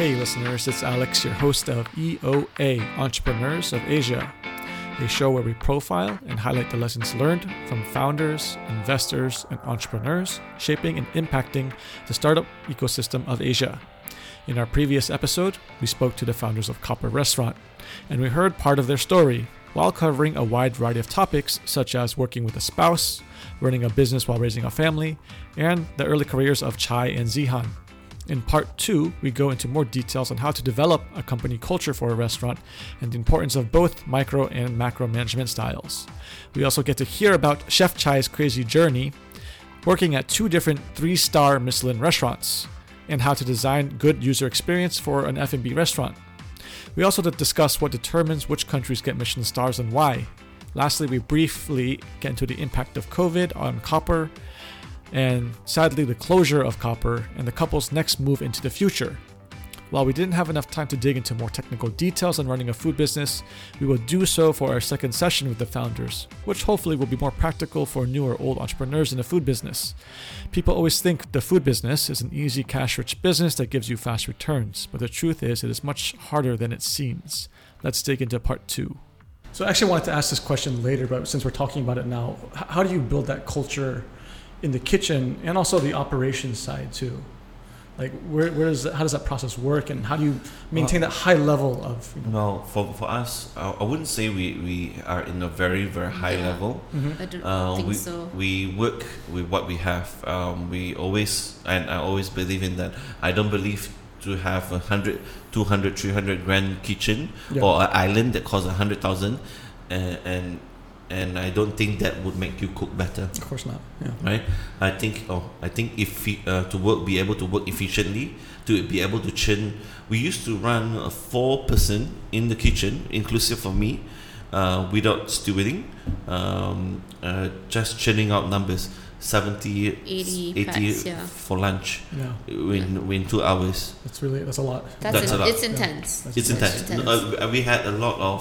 Hey, listeners, it's Alex, your host of EOA Entrepreneurs of Asia, a show where we profile and highlight the lessons learned from founders, investors, and entrepreneurs shaping and impacting the startup ecosystem of Asia. In our previous episode, we spoke to the founders of Copper Restaurant, and we heard part of their story while covering a wide variety of topics such as working with a spouse, running a business while raising a family, and the early careers of Chai and Zihan. In part two, we go into more details on how to develop a company culture for a restaurant and the importance of both micro and macro management styles. We also get to hear about Chef Chai's crazy journey working at two different three-star Michelin restaurants and how to design good user experience for an F&B restaurant. We also discuss what determines which countries get Michelin stars and why. Lastly, we briefly get into the impact of COVID on Copper and sadly the closure of Copper and the couple's next move into the future. While we didn't have enough time to dig into more technical details on running a food business, we will do so for our second session with the founders, which hopefully will be more practical for new or old entrepreneurs in the food business. People always think the food business is an easy cash rich business that gives you fast returns, but the truth is it is much harder than it seems. Let's dig into part two. So I actually wanted to ask this question later, but since we're talking about it now, how do you build that culture in the kitchen and also the operations side too? Like where, where does how does that process work and how do you maintain Well- that high level of you know, Well, for, for us, I, I wouldn't say we, we are in a very, very high Yeah. level. Mhm. I don't Uh, think we, so. we work with what we have. Um, we always, and I always believe in that. I don't believe to have a 100, 200, 300 grand kitchen Yeah. or an island that costs a 100,000. And, and, and I don't think that would make you cook better. of course not. Yeah. right? I think oh, I think if uh, to work, be able to work efficiently, to be able to churn. We used to run a four person in the kitchen, inclusive of me, uh, without stewarding, um, uh, just churning out numbers. 70, 80 80 packs, yeah. for lunch Yeah. in, in two hours. That's really that's a lot. That's, That's in- a lot. it's Yeah. intense. That's It's intense. intense. Uh, we had a lot of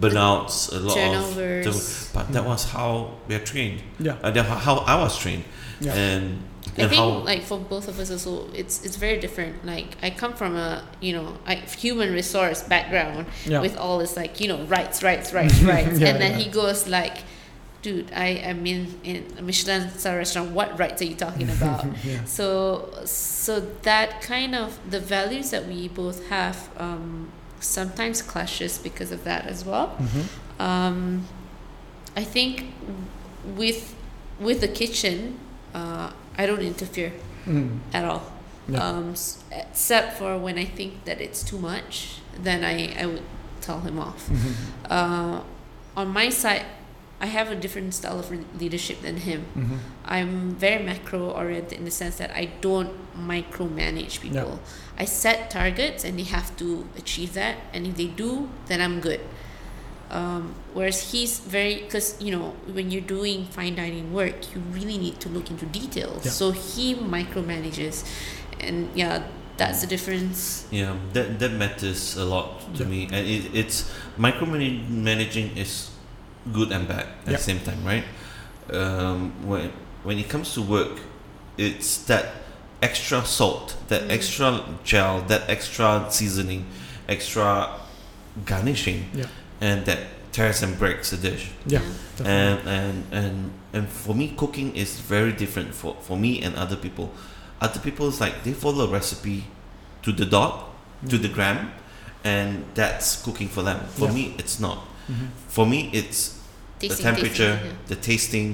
burnouts, a lot Turnovers. of. But that was how we are trained. Yeah. Uh, that how I was trained. Yeah. And, I and think how. like for both of us also, it's it's very different. Like I come from a you know I, human resource background Yeah. with all this like you know rights, rights, rights, rights, Yeah, and then yeah. he goes like, dude, I am in in a Michelin star restaurant. What rights are you talking about? yeah. so so that kind of the values that we both have um, sometimes clashes because of that as well. hmm Um, I think with with the kitchen, uh, I don't interfere Mm. at all. Yeah. Um, except for when I think that it's too much, then I, I would tell him off. Mhm. Uh, on my side, I have a different style of re- leadership than him. Mhm. I'm very macro oriented in the sense that I don't micromanage people. I set targets and they have to achieve that, and if they do, then I'm good. Um, whereas he's very, because you know, when you're doing fine dining work, you really need to look into details. Yeah. So he micromanages, and yeah, that's the difference. Yeah, that that matters a lot to Yeah. me, and it, it's micromanaging is good and bad at Yeah. the same time, right? Um, when when it comes to work, it's that extra salt, that Mm. extra gel, that extra seasoning, extra garnishing, Yeah. and that tears and breaks the dish. Yeah. Definitely. And and and and for me, cooking is very different for for me and other people. Other people people's like they follow a recipe to the dot, to the gram, and that's cooking for them. For Yeah. me, it's not. Mhm. For me, it's the temperature, tasting, the tasting,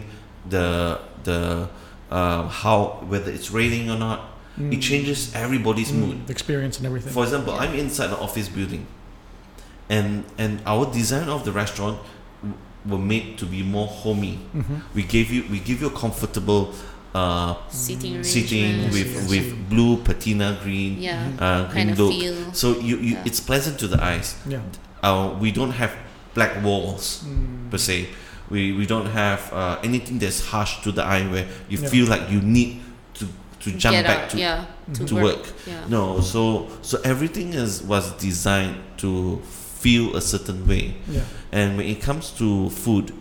the the uh, how whether it's raining or not. It Mm. changes everybody's Mm. mood. Experience and everything. For example, Yeah. I'm inside an office building, and and our design of the restaurant w- were made to be more homey. Mhm. We gave you we give you a comfortable uh, seating seating with I see, with blue patina green yeah, uh, green kind of look. feel. So you, you Yeah. it's pleasant to the eyes. Yeah. Uh, we don't have black walls Mm. per se. We we don't have uh, anything that's harsh to the eye where you Yeah. feel like you need to to jump Get back out, to yeah, to, to work. work. Yeah. No, so so everything is was designed to feel a certain way. Yeah. And when it comes to food,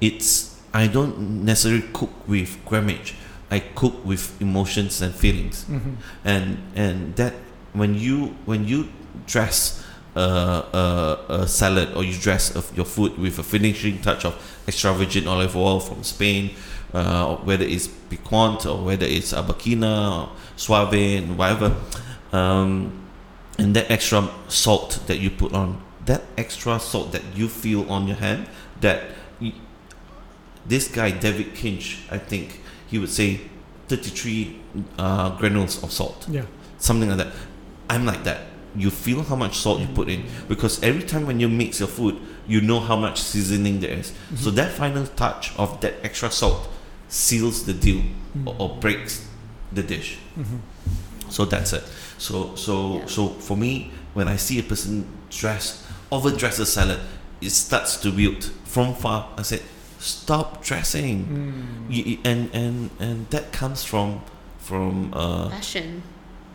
it's I don't necessarily cook with grammage. I cook with emotions and feelings. Mhm. And and that when you when you dress a, a, a salad or you dress your food with a finishing touch of extra virgin olive oil from Spain, uh, whether it's piquant or whether it's Arbequina or Suave and whatever, um, and that extra salt that you put on, that extra salt that you feel on your hand, that y this guy David Kinch, I think he would say 33 uh, granules of salt Yeah. something like that. I'm like that. You feel how much salt you put in because every time when you mix your food, you know how much seasoning there is. So that final touch of that extra salt seals the deal or, or breaks the dish. Mm-hmm. So that's it. So so Yeah. so for me, when I see a person dress overdress a salad, it starts to wilt from far. I said, stop dressing. Mm. Y- y- and and and that comes from from uh, Passion.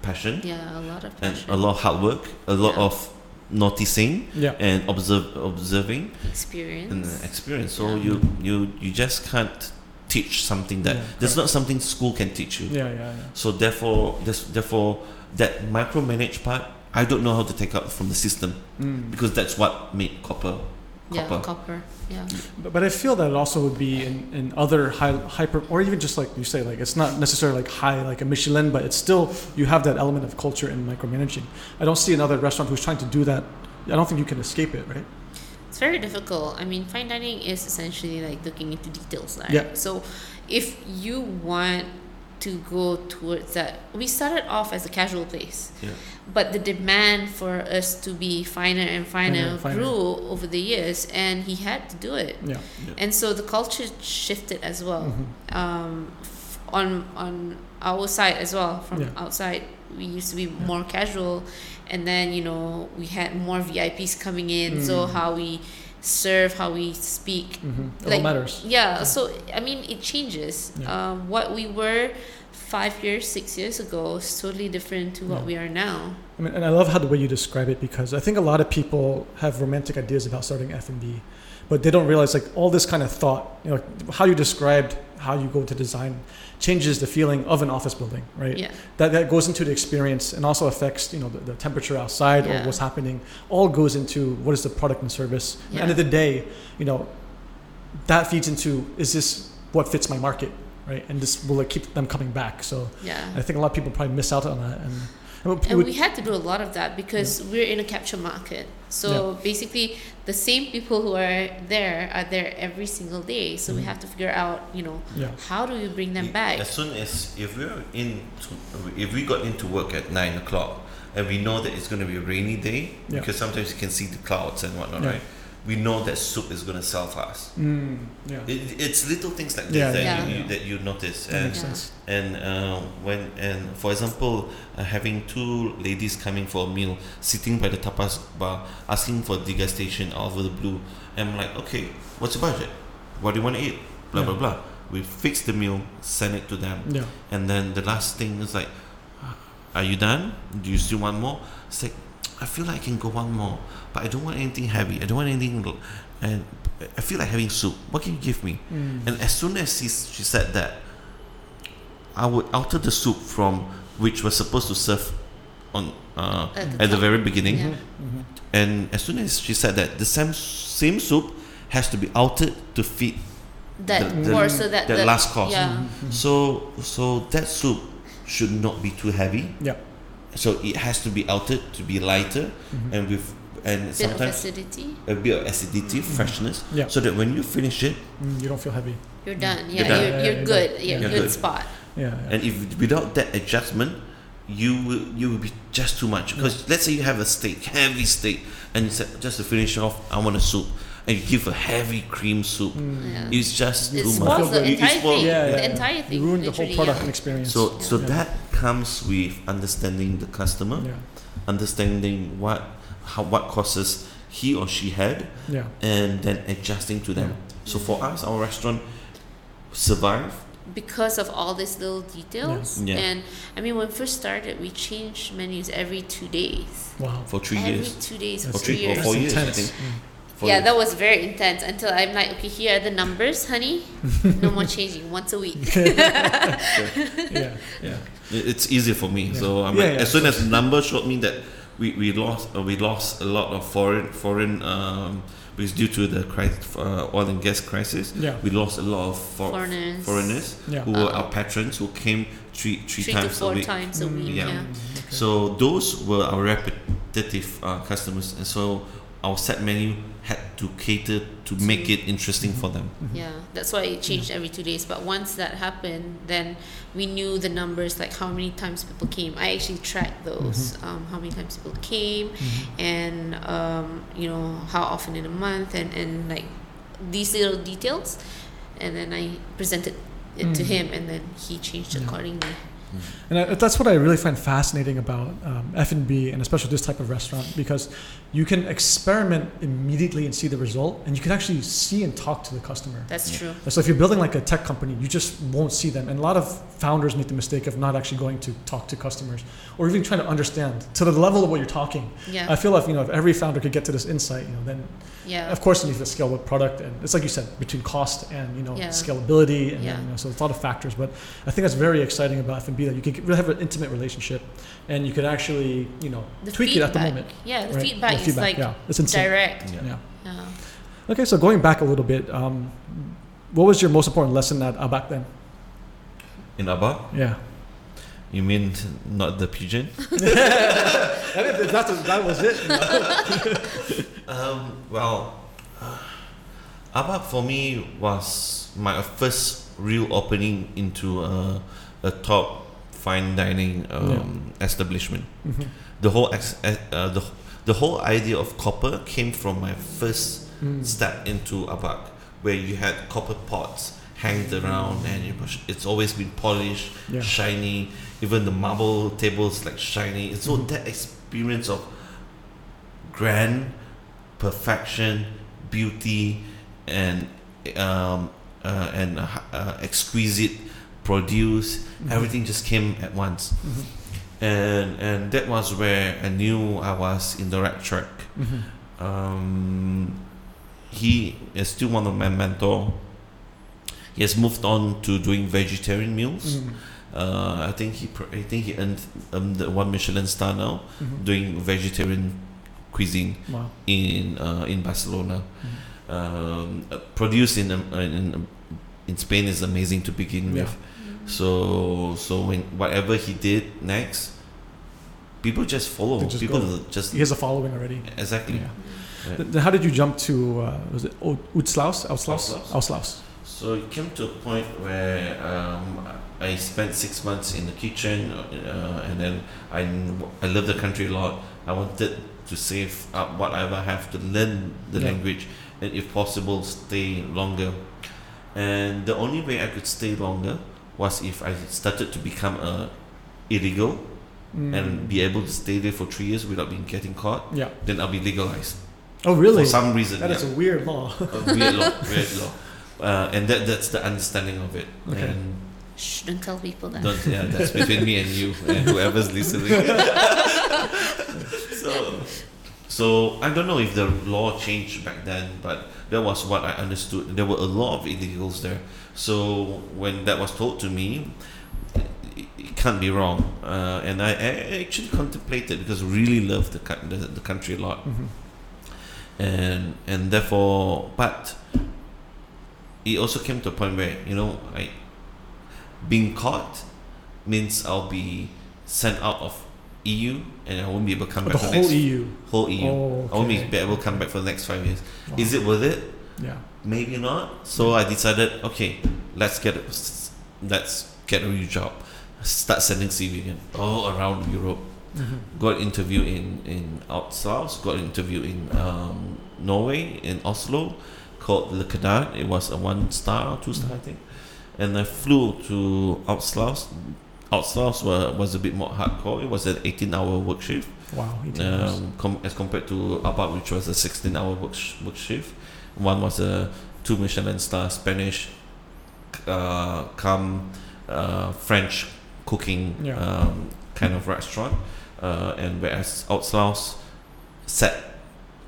Passion Yeah, a lot of and passion. a lot of hard work, a lot Yeah. of noticing Yeah. and observe observing experience. and experience. So Yeah. you you you just can't teach something that Yeah, there's not something school can teach you. Yeah, yeah, yeah. So therefore, this, therefore that micromanage part, I don't know how to take out from the system Mm. because that's what made copper yeah, copper. copper. Yeah. But, but I feel that it also would be in, in other high, hyper, or even just like you say, like it's not necessarily like high, like a Michelin, but it's still, you have that element of culture in micromanaging. I don't see another restaurant who's trying to do that. I don't think you can escape it, right? It's very difficult. I mean, fine dining is essentially like looking into details, right? Yeah. So, if you want to go towards that, we started off as a casual place, Yeah. but the demand for us to be finer and finer, Finer finer. grew over the years, and he had to do it. Yeah. And so the culture shifted as well. Mhm. Um, f- on on our side as well, from Yeah. outside, we used to be more casual, and then you know we had more VIPs coming in. So Mm. how we serve, how we speak, Mm-hmm. It Like, all matters. yeah. So I mean, it changes. Yeah. Um, what we were five years, six years ago is totally different to what Yeah. we are now. I mean, and I love how the way you describe it because I think a lot of people have romantic ideas about starting F and B, but they don't realize like all this kind of thought, you know, how you described how you go to design changes the feeling of an office building, right? Yeah. That that goes into the experience and also affects you know the, the temperature outside Yeah. or what's happening. All goes into what is the product and service. At the end of the day, you know, that feeds into is this what fits my market, right? And this will it keep them coming back. So Yeah. I think a lot of people probably miss out on that and. And And we had to do a lot of that because we're in a capture market. So basically, the same people who are there are there every single day. So we Mhm. have to figure out, you know, yeah. how do we bring them back? As soon as if we're in, if we got into work at nine o'clock and we know that it's going to be a rainy day Yeah. because sometimes you can see the clouds and whatnot, Yeah. right? We know that soup is going to sell fast. Mm, yeah. It, it's little things like this Yeah, that, yeah. You, you, that you notice. That And makes sense. and uh, when and for example, uh, having two ladies coming for a meal, sitting by the tapas bar, asking for degustation out of the blue, I'm like, okay, what's your budget? What do you want to eat? Blah blah blah. We fix the meal, send it to them, Yeah. and then the last thing is like, are you done? Do you still want more? It's like, I feel like I can go one more, but I don't want anything heavy. I don't want anything, and I feel like having soup. What can you give me? Mm. And as soon as he, she said that, I would alter the soup from which was supposed to serve on uh, At the at the very beginning. Yeah. Mhm. And as soon as she said that, the same same soup has to be altered to fit That the- the- more so that that the, last course. Yeah. Mhm. So so that soup should not be too heavy. Yeah. So it has to be altered to be lighter Mhm. and with and Bit of sometimes acidity. a bit of acidity, freshness. Yeah. So that when you finish it, Mm, you don't feel heavy. You're done. You're Yeah, done. you're, Yeah, you're you're good. done. You're, You're good good. spot. Yeah. yeah. and if without that adjustment, you will you will be just too much. Because let's say you have a steak, heavy steak, and you said just to finish off, I want a soup, and you give a heavy cream soup. Mm. Yeah. It's just It too spoils much. spoils the You- you entire thing. Yeah, yeah, the entire thing. You ruin the whole product yeah. and experience. So so Yeah. that comes with understanding the customer, yeah. understanding what how what courses he or she had, Yeah. and then adjusting to them. So for us, our restaurant survived. because of all these little details. Yeah. And I mean, when we first started, we changed menus every two days. Wow. for three every years. two days That's- for three two or years. four That's years, I think. Mm. For yeah, that was very intense until I'm like, okay, here are the numbers, honey. no more changing once a week. yeah. Yeah. It- It's easier for me. Yeah. So I'm Yeah, like, yeah, as soon of as the number showed me that we, we lost uh, we lost a lot of foreign foreign um, because due to the cri- uh, oil and gas crisis, Yeah. we lost a lot of for- Foreigners. foreigners Yeah. who were Uh-uh. our patrons who came three three, Three to times four a week. times a Mm, week. yeah. Yeah. Okay. So those were our repetitive uh, customers, and so our set menu had to cater to make it interesting for them. Mhm. Yeah, that's why it changed every two days. But once that happened, then we knew the numbers, like how many times people came. I actually tracked those, um, how many times people came, Mhm. and um, you know how often in a month, and and like these little details, and then I presented it to Mm. him, and then he changed Yeah. accordingly. And I, that's what I really find fascinating about um, F and B, and especially this type of restaurant, because you can experiment immediately and see the result, and you can actually see and talk to the customer. That's Yeah. true. So if you're building like a tech company, you just won't see them. And a lot of founders make the mistake of not actually going to talk to customers, or even trying to understand to the level of what you're talking. Yeah, I feel like you know if every founder could get to this insight, you know, then yeah, of course you need to scale with product, and it's like you said between cost and you know Yeah. scalability, and Yeah. you know, so it's a lot of factors. But I think that's very exciting about F and B that you can really have an intimate relationship, and you could actually you know the tweak feedback. it at the moment. Yeah, the right? feedback The is like yeah, it's insane. direct. Yeah. Yeah. Yeah. Okay, so going back a little bit, um, what was your most important lesson at ABaC then? In Abba, Yeah. you mean not the pigeon? that, that was it. Um, well, uh, ABaC for me was my first real opening into a, a top fine dining um, establishment. Mhm. The whole ex- uh, uh, the the whole idea of copper came from my first Mm. step into ABaC, where you had copper pots hanged around and it was, it's always been polished, Yeah. shiny. Even the marble tables like shiny. And so Mhm. that experience of grand perfection, beauty, and um, uh, and uh, uh, exquisite produce. Mhm. Everything just came at once, Mhm. And and that was where I knew I was in the right track. Mhm. Um, he is still one of my mentor. He has moved on to doing vegetarian meals. Mm. Uh, I think he pr- I think he earned um, the one Michelin star now Mhm. doing vegetarian cuisine Wow. in uh, in Barcelona. Mhm. Um, uh, produced in, um, in in Spain is amazing to begin Yeah. with. So so when whatever he did next, people just follow. They just people go. just He has a following already. exactly. Yeah. Th- Then how did you jump to uh, was it? Oud Sluis? Auslaus. Oud Sluis. So it came to a point where um, I spent six months in the kitchen, uh, and then I I love the country a lot. I wanted to save up whatever I have to learn the Yeah. language, and if possible, stay longer. And the only way I could stay longer was if I started to become a illegal Mm. and be able to stay there for three years without being getting caught. yeah. Then I'll be legalized Oh really? for some reason. That is yeah. a weird law. a weird law, weird law. Uh, and that that's the understanding of it. Okay. And Shh, don't tell people that. don't, yeah, that's between me and you and whoever's listening. so, so I don't know if the law changed back then, but that was what I understood. There were a lot of illegals there. So when that was told to me, it, it can't be wrong. Uh, and I, I actually contemplated because I really love the, the the country a lot Mhm. and and therefore but it also came to a point where you know I being caught means I'll be sent out of EU and I won't be able to come back the for whole next EU. whole EU Oh, I won't be able to come back for the next five years Wow. is it worth it Yeah. maybe not so I decided okay let's get a, let's get a new job start sending CV again all around Europe Mhm. got interview in in Oud Sluis, got interview in um, Norway in Oslo, called Le Canard. It was a one star, two star, I think. And I flew to Oud Sluis. Oud Sluis was, was a bit more hardcore. It was an 18 hour work shift Wow. 18 years. um, com- as compared to ABaC, which was a 16 hour work, sh- work shift. One was a two Michelin star Spanish, uh, come uh, French cooking Yeah. um, kind of restaurant. Uh, and whereas Oud Sluis set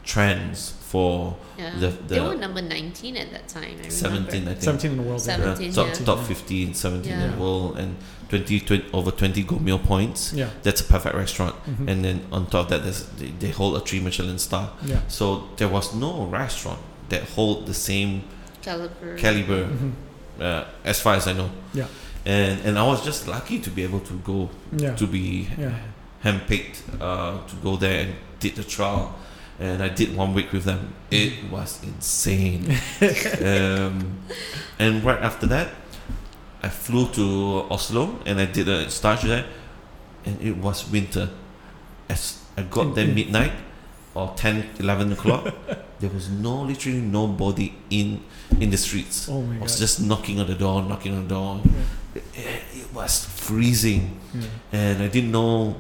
trends for Yeah. the they were number 19 at that time. I remember. 17, I think. 17 in the world. Seven- Yeah, 17, top, top 15, 17 in Yeah. the world, and 20, 20 over 20 Gault Millau points. Yeah. That's a perfect restaurant. Mhm. And then on top of that, there's, they, they hold a three Michelin star. yeah. So there was no restaurant that hold the same Caliber. caliber, Mhm. uh, as far as I know. Yeah. And and I was just lucky to be able to go Yeah. to be Yeah. handpicked uh, to go there and did the trial. And I did one week with them. It was insane. um, and right after that, I flew to Oslo and I did a stage there. And it was winter. As I got there Mm-hmm. midnight or 10, 11 o'clock, there was no, literally nobody in in the streets. Oh I was god. just knocking on the door, knocking on the door. Yeah. It, it was freezing Yeah. and I didn't know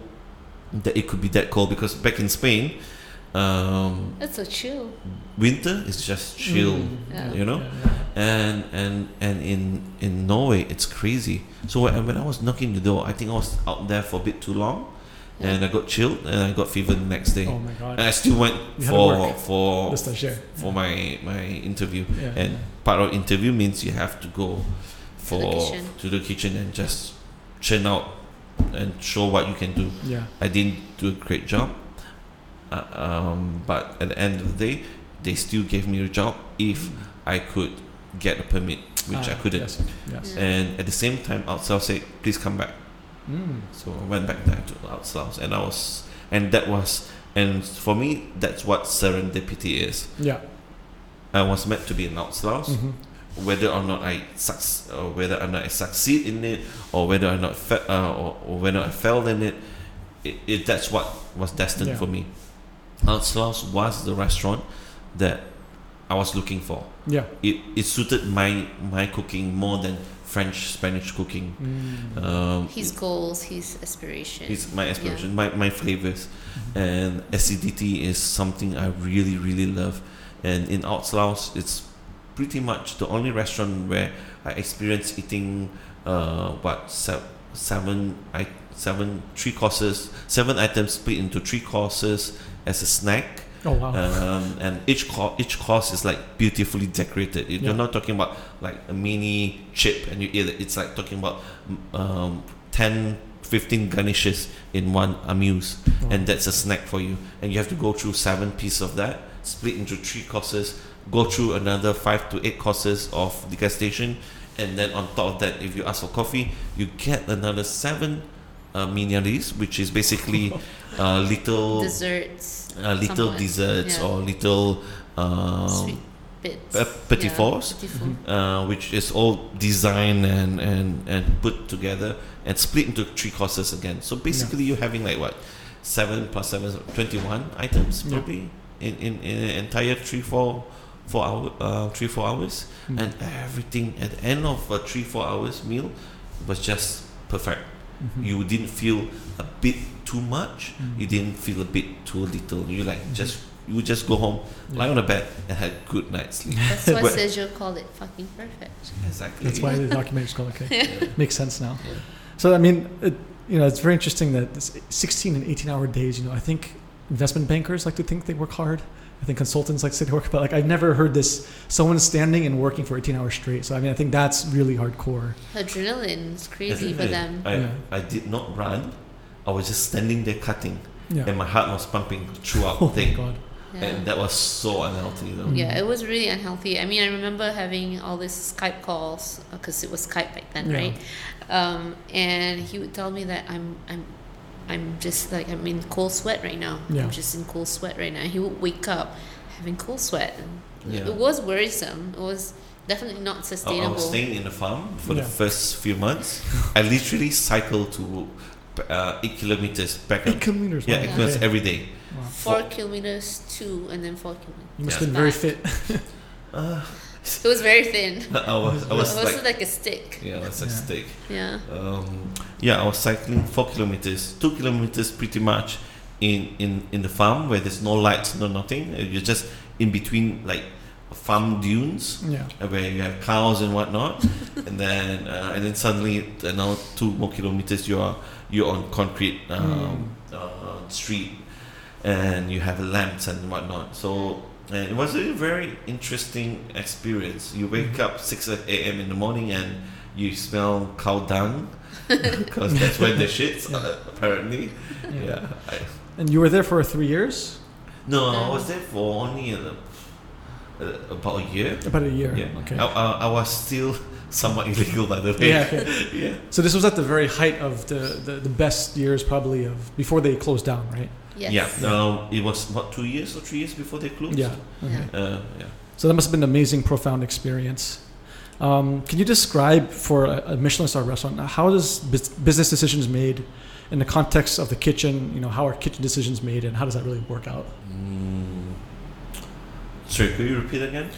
that it could be that cold because back in Spain, um, That's so chill. winter is just chill, Mm. Yeah. you know. Yeah, And and and in in Norway, it's crazy. So when, when I was knocking the door, I think I was out there for a bit too long, and I got chilled and I got fever the next day. Oh my god. And I still went You for for The stagiaire. for my my interview. Yeah. And part of interview means you have to go for kitchen. to the kitchen and just churn out and show what you can do. yeah. I didn't do a great job, uh, um, but at the end of the day, they still gave me a job if I could get a permit, which I Ah, couldn't. Yes. yes. Yeah. And at the same time, Oud Sluis said, "Please come back." Mm. So I went back there to Oud Sluis, and I was, and that was, and for me, that's what serendipity is. Yeah. I was meant to be an Oud Sluis. Mhm. Whether or not I suc- or whether or not I succeed in it, or whether or not fe- uh, or, or whether I failed in it, it, it that's what was destined Yeah. for me. Oud Sluis was the restaurant that I was looking for. Yeah. It it suited my my cooking more than French Spanish cooking. Mm. Um, His goals, his aspirations. it's my aspiration, my, my flavors, and acidity is something I really really love. And in Oud Sluis, it's pretty much the only restaurant where I experience eating uh, what se- seven I seven three courses, seven items split into three courses as a snack. Oh wow. Um, and each cour each course is like beautifully decorated. You're Yeah. not talking about like a mini chip and you eat it. It's like talking about um, 10, 15 garnishes in one amuse, Wow. and that's a snack for you. And you have to go through seven pieces of that, split into three courses, go through another five to eight courses of degustation, and then on top of that, if you ask for coffee, you get another seven uh, mignardises, which is basically uh, little Desserts. uh, little somewhat, desserts yeah. or little um, Sweet bits. uh, petit Yeah, fours. petit fours. uh, which is all designed and, and, and put together and split into three courses again. So basically, you're having like what? 7 plus 7, 21 items Yeah. probably in, in, in an entire 3 4, hour, uh, 3 4 hours. Mm. And everything at the end of a 3 4 hours meal was just perfect. Mhm. You didn't feel a bit too much, Mm. you didn't feel a bit too little. You like Mhm. just you would just go home, lie on a bed, and had good night's sleep. That's why But- Sergio called it fucking perfect. exactly. That's why the documentary's called okay. Yeah. Makes sense now. Yeah. So I mean, it, you know, it's very interesting that this 16 and 18 hour days. You know, I think investment bankers like to think they work hard. I think consultants like to say they work, but like I've never heard this. Someone standing and working for 18 hours straight. So I mean, I think that's really hardcore. The adrenaline's crazy for them. I, Yeah. I did not run. I was just standing there cutting, Yeah. and my heart was pumping throughout Oh the my thing, god. Yeah. and that was so unhealthy. Though. Yeah, it was really unhealthy. I mean, I remember having all these Skype calls because it was Skype back then, Yeah. right? Um, and he would tell me that I'm, I'm, I'm just like I'm in cold sweat right now. Yeah. I'm just in cold sweat right now. He would wake up having cold sweat. And Yeah. It was worrisome. It was definitely not sustainable. I was staying in the farm for Yeah. the first few months. I literally cycled to uh, eight kilometers back. Eight kilometers. Yeah, wow. eight Yeah. kilometers every day. Wow. Four kilometers, two, and then four kilometers. You must Yeah. have been very fit. Uh, It was very thin. I was, I It was was like, like a stick. yeah, that's a Yeah. steak. Yeah. Um, yeah, I was cycling four kilometers, two kilometers pretty much in, in, in the farm where there's no lights, no nothing. Uh, You're just in between like farm dunes Yeah. uh, where you have cows and whatnot, and then uh, and then suddenly uh, now two more kilometers you're you're on concrete um, uh, street, and you have lamps and whatnot. So and it was a very interesting experience. You wake up six a.m. in the morning and you smell cow dung because that's when the shits Yeah. uh, apparently. Yeah. I, And you were there for three years, no, I was there for only uh, uh, about a year. about a year. Yeah. Okay. I, I, I was still somewhat illegal by the way. Yeah. Okay. yeah. So this was at the very height of the, the, the best years probably of before they closed down, right? Yes. Yeah. Um, it was what two years or three years before they closed. Yeah. Okay. Yeah. Uh, yeah. So that must have been an amazing, profound experience. Um, can you describe for a, a Michelin star restaurant how does business decisions made in the context of the kitchen? You know, how are kitchen decisions made, and how does that really work out? Mm. Sorry, could you repeat again?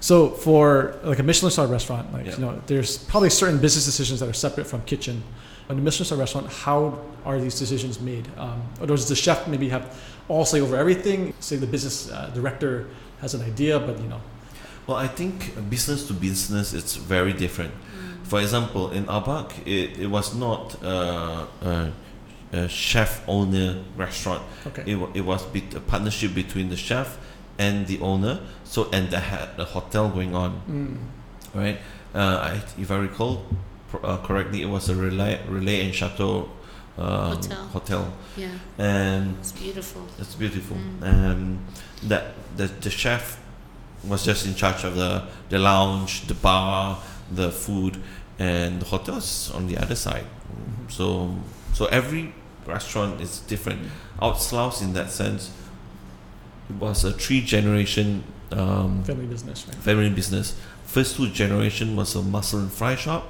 So for like a Michelin star restaurant, like Yeah. you know, there's probably certain business decisions that are separate from kitchen. In a Michelin star restaurant, how are these decisions made? Um, or does the chef maybe have all say over everything? Say the business uh, director has an idea, but you know, Well, I think business to business it's very different. Mm. For example, in ABaC, it, it was not uh, a, a chef owner restaurant. okay, It, it was bet- a partnership between the chef and the owner. So and they had a hotel going on, Mm. right? Uh, I, if I recall pr- uh, correctly, it was a relay, Relais & Châteaux um, Hotel. hotel, Yeah. and It's beautiful. it's beautiful. Mm. Um, that the the chef was just in charge of the the lounge, the bar, the food, and the hotels on the other side. Mhm. So so every restaurant is different. Oud Sluis in that sense, it was a three generation um, family business, right? family business. First two generation was a mussel and fry shop,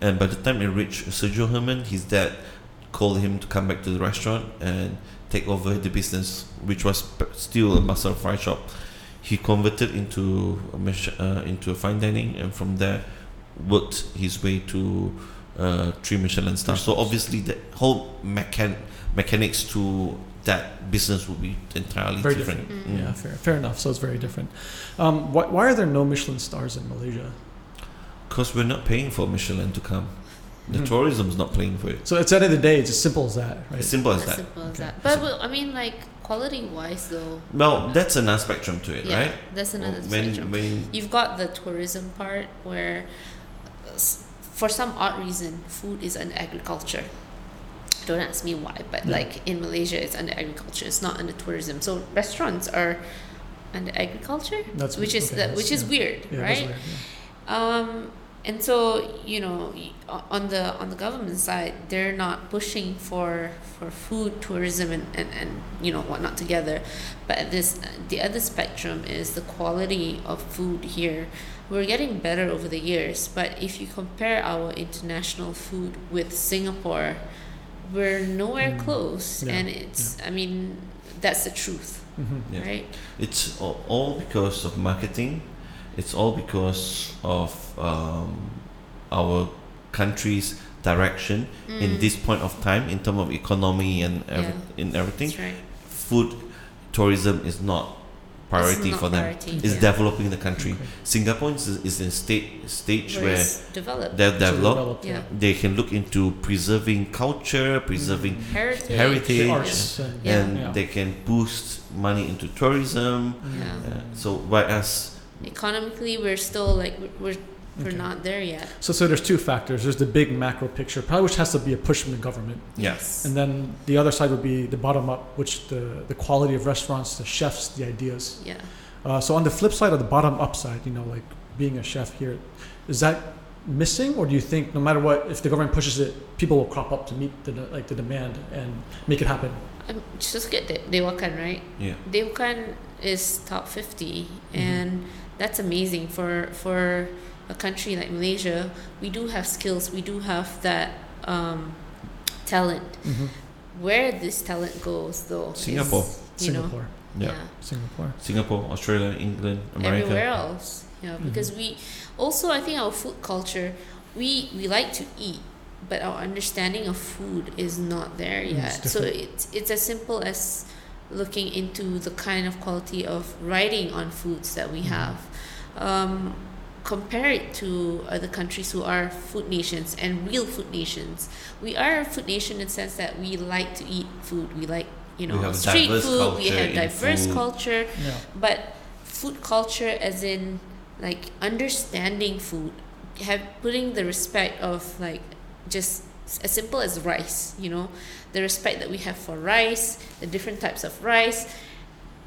and by the time it reached Sergio Herman, his dad called him to come back to the restaurant and take over the business, which was still a and fry shop. He converted into a Mich- uh, into a fine dining, and from there worked his way to uh, three Michelin stars. So obviously, the whole mechan- mechanics to that business would be entirely Very different. different. Mm. Yeah, fair, fair enough. So it's very different. Um, why, why are there no Michelin stars in Malaysia? Because we're not paying for Michelin to come. The Hmm. tourism's not paying for it. So at the end of the day, it's as simple as that, right? As simple as As that. simple as Okay. that. But well, I mean, like quality wise, though. Well, that's another spectrum to it, yeah, right? that's another when, spectrum. when You've got the tourism part where, uh, for some odd reason, food is under agriculture. Don't ask me why, but Yeah. like in Malaysia, it's under agriculture. It's not under tourism. So restaurants are under agriculture, That's which is okay, the, which that's- is weird, Yeah, right? weird, yeah. Um, and so you know, on the on the government side, they're not pushing for for food tourism and, and, and you know whatnot together. But this the other spectrum is the quality of food here. We're getting better over the years, but if you compare our international food with Singapore, we're nowhere Mm. close. Yeah, And it's I mean that's the truth, Mhm. Yeah. right? it's all, all because of marketing, it's all because of um, our country's direction in Mm. this point of time in terms of economy and every, Yeah. in everything. That's right. Food tourism is not priority not for them. priority, It's yeah. developing the country. Okay. Singapore is, is in state stage Where where developed. they're So developed. Yeah. They can look into preserving culture, preserving heritage. Heritage. The arts and, Yeah. and Yeah. they can boost money into tourism. Mm. Yeah. Uh, so whereas Economically, we're still like we're we're, we're Okay. not there yet. So, so there's two factors. There's the big macro picture, probably which has to be a push from the government, Yes. and then the other side would be the bottom up, which the the quality of restaurants, the chefs, the ideas. Yeah. Uh, so on the flip side of the bottom up side, you know, like being a chef here, is that missing, or do you think no matter what, if the government pushes it, people will crop up to meet the like the demand and make it happen? Um, just get De- Dewakan right. yeah. Dewakan is top 50 Mm-hmm. and that's amazing for for a country like Malaysia. We do have skills. We do have that um, talent. Mm-hmm. Where this talent goes, though, is, Singapore. know, Singapore, Yeah. yeah. Singapore. Singapore, Australia, England, America. everywhere else. You know, Mhm. because we also I think our food culture, we we like to eat, but our understanding of food is not there Mm, it's yet. so it's it's as simple as looking into the kind of quality of writing on foods that we Mhm. have. Um, compare it to other countries who are food nations and real food nations. We are a food nation in the sense that we like to eat food. We like you know street food. We have diverse food. culture Yeah. but food culture as in like understanding food have putting the respect of like just as simple as rice you know the respect that we have for rice the different types of rice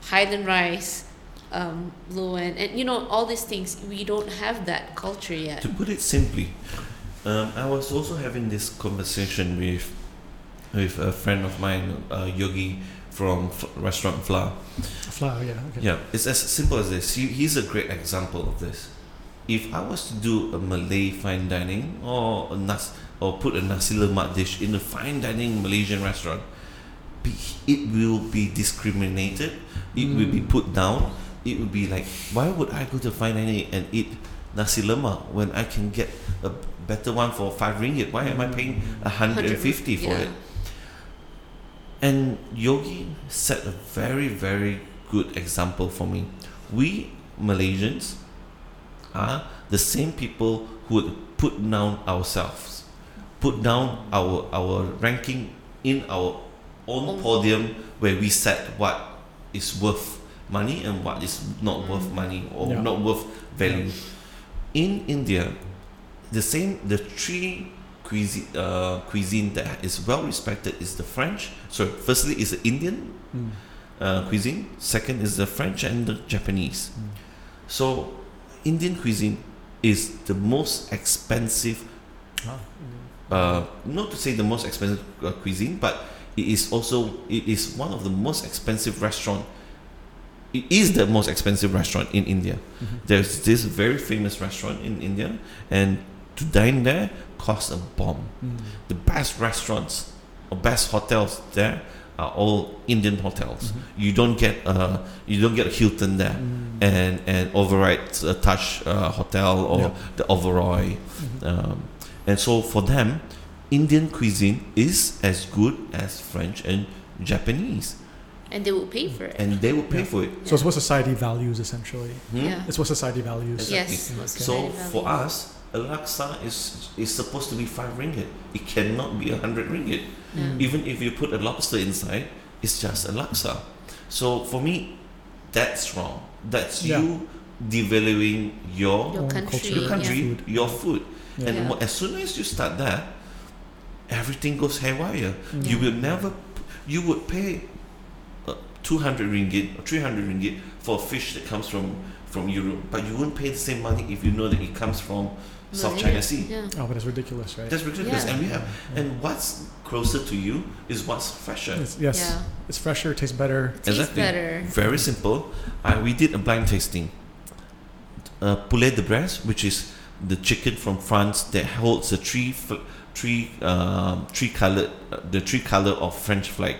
highland rice um, low end and you know all these things we don't have that culture yet To put it simply, um, I was also having this conversation with with a friend of mine, uh, Yogi from F- restaurant Fla. Flour, yeah. Okay. Yeah, it's as simple as this. He, he's a great example of this. If I was to do a Malay fine dining or a nas or put a nasi lemak dish in a fine dining Malaysian restaurant, be, it will be discriminated. It will be Mm. put down. It would be like, why would I go to fine dining and eat nasi lemak when I can get a better one for five ringgit? Why am I mm. paying a hundred and fifty for yeah. it? And Yogi set a very, very good example for me. We Malaysians are the same people who would put down ourselves, put down our our ranking in our Own. podium where we set what is worth money and what is not worth Mm. money or Yeah. not worth value. In India, the same the three cuisine uh, cuisine that is well respected is the French. So firstly is the Indian Mm. uh, cuisine. Second is the French and the Japanese. Mm. So Indian cuisine is the most expensive. Ah, Uh, not to say the most expensive uh, cuisine, but it is also it is one of the most expensive restaurant. It is the most expensive restaurant in India. mhm. There's this very famous restaurant in India, and to dine there costs a bomb. Mm. The best restaurants or best hotels there are all Indian hotels. Mhm. You don't get uh you don't get a Hilton there Mm. and and override a Taj uh, hotel or Yeah. the Oberoi. Mhm. Um, and so for them, Indian cuisine is as good as French and Japanese, and they will pay for it and they will pay Yeah. for it. So it's what society values essentially. Hmm? yeah It's what society values. Exactly. yes most So society for us, a laksa is is supposed to be five ringgit. It cannot be a hundred ringgit. Yeah. Mm. Even if you put a lobster inside, it's just a laksa. So for me, that's wrong. That's Yeah. you devaluing your Your Own country, your country, food. your food. And Yeah. as soon as you start that, everything goes haywire. Mm. You will never, you would pay 200 ringgit or 300 ringgit for a fish that comes from, from Europe, but you wouldn't pay the same money if you know that it comes from South Malaya. China Sea. yeah Oh, but it's ridiculous, right? That's ridiculous. Yeah. And we have, Yeah. and what's closer to you is what's fresher. It's, yes, yeah it's fresher, tastes better. tastes Exactly. better Very simple. Uh, we did a blind tasting. Uh, poulet de Bresse, which is the chicken from France that holds the three, fl- three, um, three colored, uh, the three color of French flag,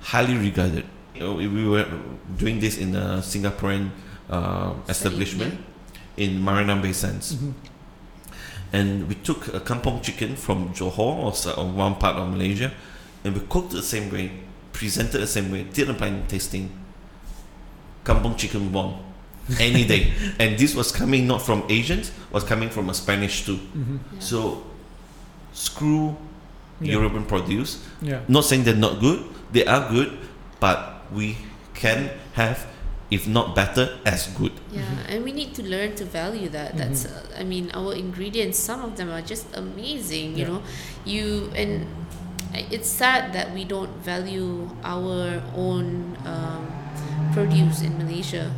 highly regarded. You know, we we were doing this in a Singaporean uh, establishment in Marina Bay Sands, Mhm. and we took a kampong chicken from Johor or, so- or one part of Malaysia, and we cooked it the same way, presented the same way, did a blind tasting. Kampong chicken won any day, and this was coming not from Asians, was coming from a Spanish too. Mhm. Yeah. So screw Yeah. European produce. Yeah. Not saying they're not good, they are good, but we can have, if not better, as good. Yeah, Mhm. and we need to learn to value that. That's, Mhm. uh, I mean, our ingredients. Some of them are just amazing. You Yeah. know, you and it's sad that we don't value our own um, produce in Malaysia.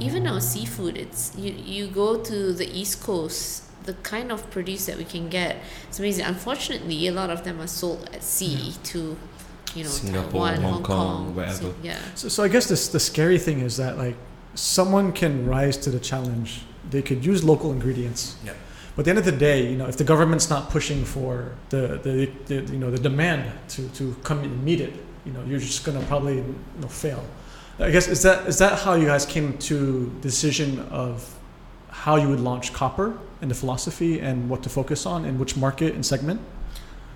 Even our seafood. It's you. You go to the East Coast. The kind of produce that we can get, it's amazing. Unfortunately, a lot of them are sold at sea to, you know, Singapore, Taiwan, Hong Hong Kong, Kong, wherever. So, yeah. So, so I guess this the scary thing is that like someone can rise to the challenge. They could use local ingredients. Yep. But at the end of the day, you know, if the government's not pushing for the, the, the you know the demand to, to come and meet it, you know, you're just gonna probably you know, fail. I guess is that is that how you guys came to the decision of how you would launch copper and the philosophy and what to focus on and which market and segment?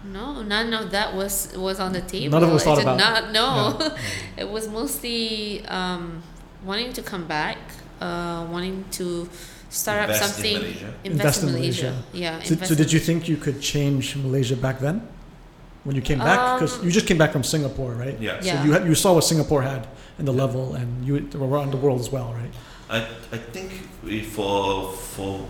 No, none of that was was on the table. None of it was I thought did about. Not no, it was mostly um, wanting to come back, uh, wanting to start Invest up in something. Malaysia. Invest, in Malaysia. Yeah. So, invest so did you think you could change Malaysia back then? when you came back? Because Um, you just came back from Singapore, right? Yeah. Yeah. So you had, you saw what Singapore had in the level, and you were around the world as well, right? I, I think we for for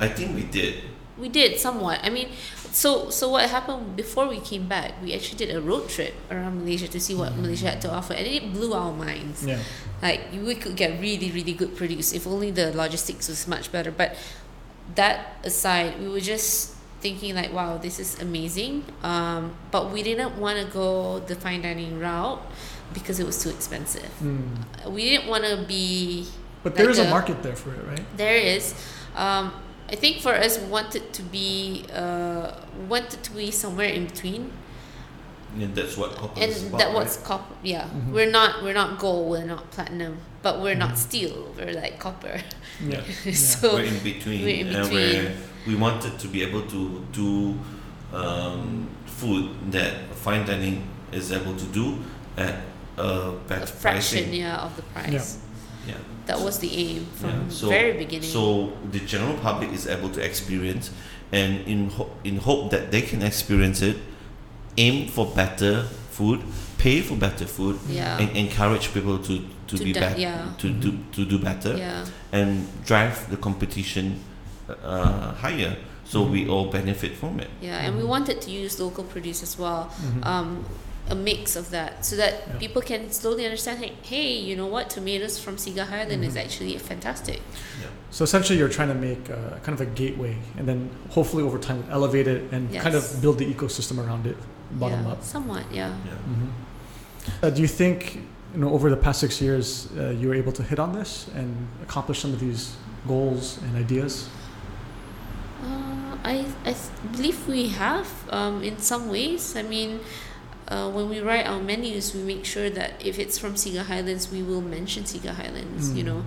I think we did. We did somewhat. I mean, so so what happened before we came back? We actually did a road trip around Malaysia to see what Malaysia had to offer, and it blew our minds. Yeah. Like we could get really really good produce if only the logistics was much better. But that aside, we were just thinking like, wow, this is amazing. Um, but we didn't want to go the fine dining route because it was too expensive. Mm. We didn't want to be But there Like is a a- market there for it, right? there is. Um, I think for us, we wanted to be uh, wanted to be somewhere in between, And that's what copper and is about, that was right? copper. Yeah, Mhm. we're not we're not gold, we're not platinum, but we're not Mhm. steel. We're like copper. Yeah. so we're in between, we're in and we're, between. we wanted to be able to do um, food that fine dining is able to do at a better a fraction, pricing. yeah, of the price. Yeah. That was the aim from Yeah, so- very beginning. So the general public is able to experience, and in ho- in hope that they can experience it, aim for better food, pay for better food, yeah, and encourage people to to, To be da- better, yeah. to do to do better, yeah, and drive the competition uh, higher, so we all benefit from it. yeah, and we wanted to use local produce as well. Mhm. um, a mix of that so that Yeah. people can slowly understand hey, hey you know what tomatoes from Siga Highland is Mhm. actually fantastic yeah. So essentially, you're trying to make uh, kind of a gateway, and then hopefully over time elevate it and kind of build the ecosystem around it, bottom yeah, up. somewhat yeah Yeah. hmm Uh, do you think, you know, over the past six years, uh, you were able to hit on this and accomplish some of these goals and ideas? uh, I, I believe we have um, in some ways I mean uh, when we write our menus we make sure that if it's from Siga Highlands we will mention Siga Highlands you Mm. know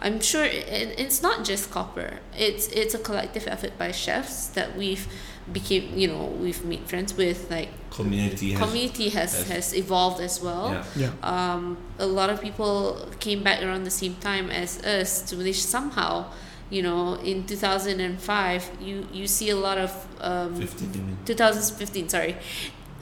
I'm sure and it's not just copper it's it's a collective effort by chefs that we've became you know we've made friends with like Community has community has, has- has evolved as well. yeah. Yeah. Um, a lot of people came back around the same time as us to Malaysia somehow. You know, in 2005, you, you see a lot of um, 15 2015, sorry,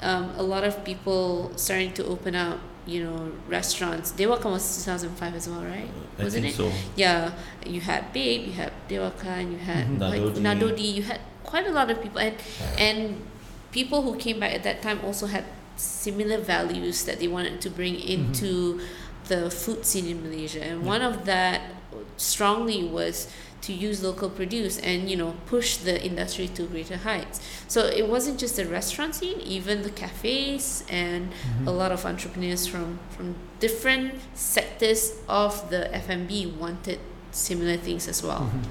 um, a lot of people starting to open up. You know, restaurants. Dewakan was 2005 as well, right? I Wasn't think it? so. Yeah, you had Babe, you had Dewakan, and you had Mhm. like Nadodi. Nadodi. You had quite a lot of people, and and people who came back at that time also had similar values that they wanted to bring into the food scene in Malaysia, and one of that strongly was to use local produce and you know push the industry to greater heights. So it wasn't just the restaurant scene, even the cafes and Mhm. a lot of entrepreneurs from from different sectors of the F&B wanted similar things as well. Mhm.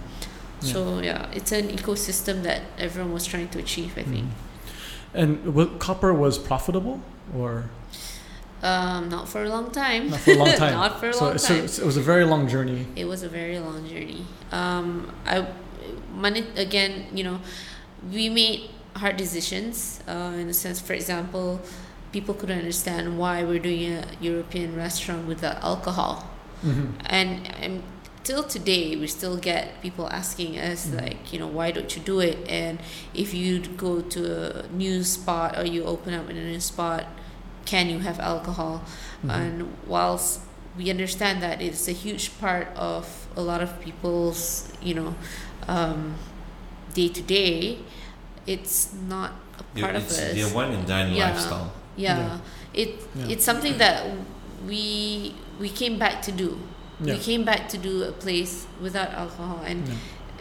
Yeah. So yeah, it's an ecosystem that everyone was trying to achieve. I think. Mhm. And copper was profitable, or Um, not for a long time. not for a long time? Not for a so, long so time. it's- it was a very long journey. It was a very long journey. Um, I, money again. You know, we made hard decisions. Uh, in a sense, for example, people couldn't understand why we're doing a European restaurant without alcohol. hmm and and till today we still get people asking us Mhm. like you know why don't you do it and if you go to a new spot or you open up in a new spot can you have alcohol Mhm. and whilst we understand that it's a huge part of a lot of people's you know um, day to day it's not a You- part of it's us their one and dine Yeah. lifestyle. yeah, Yeah. it Yeah. it's something that we we came back to do Yeah. we came back to do a place without alcohol and Yeah.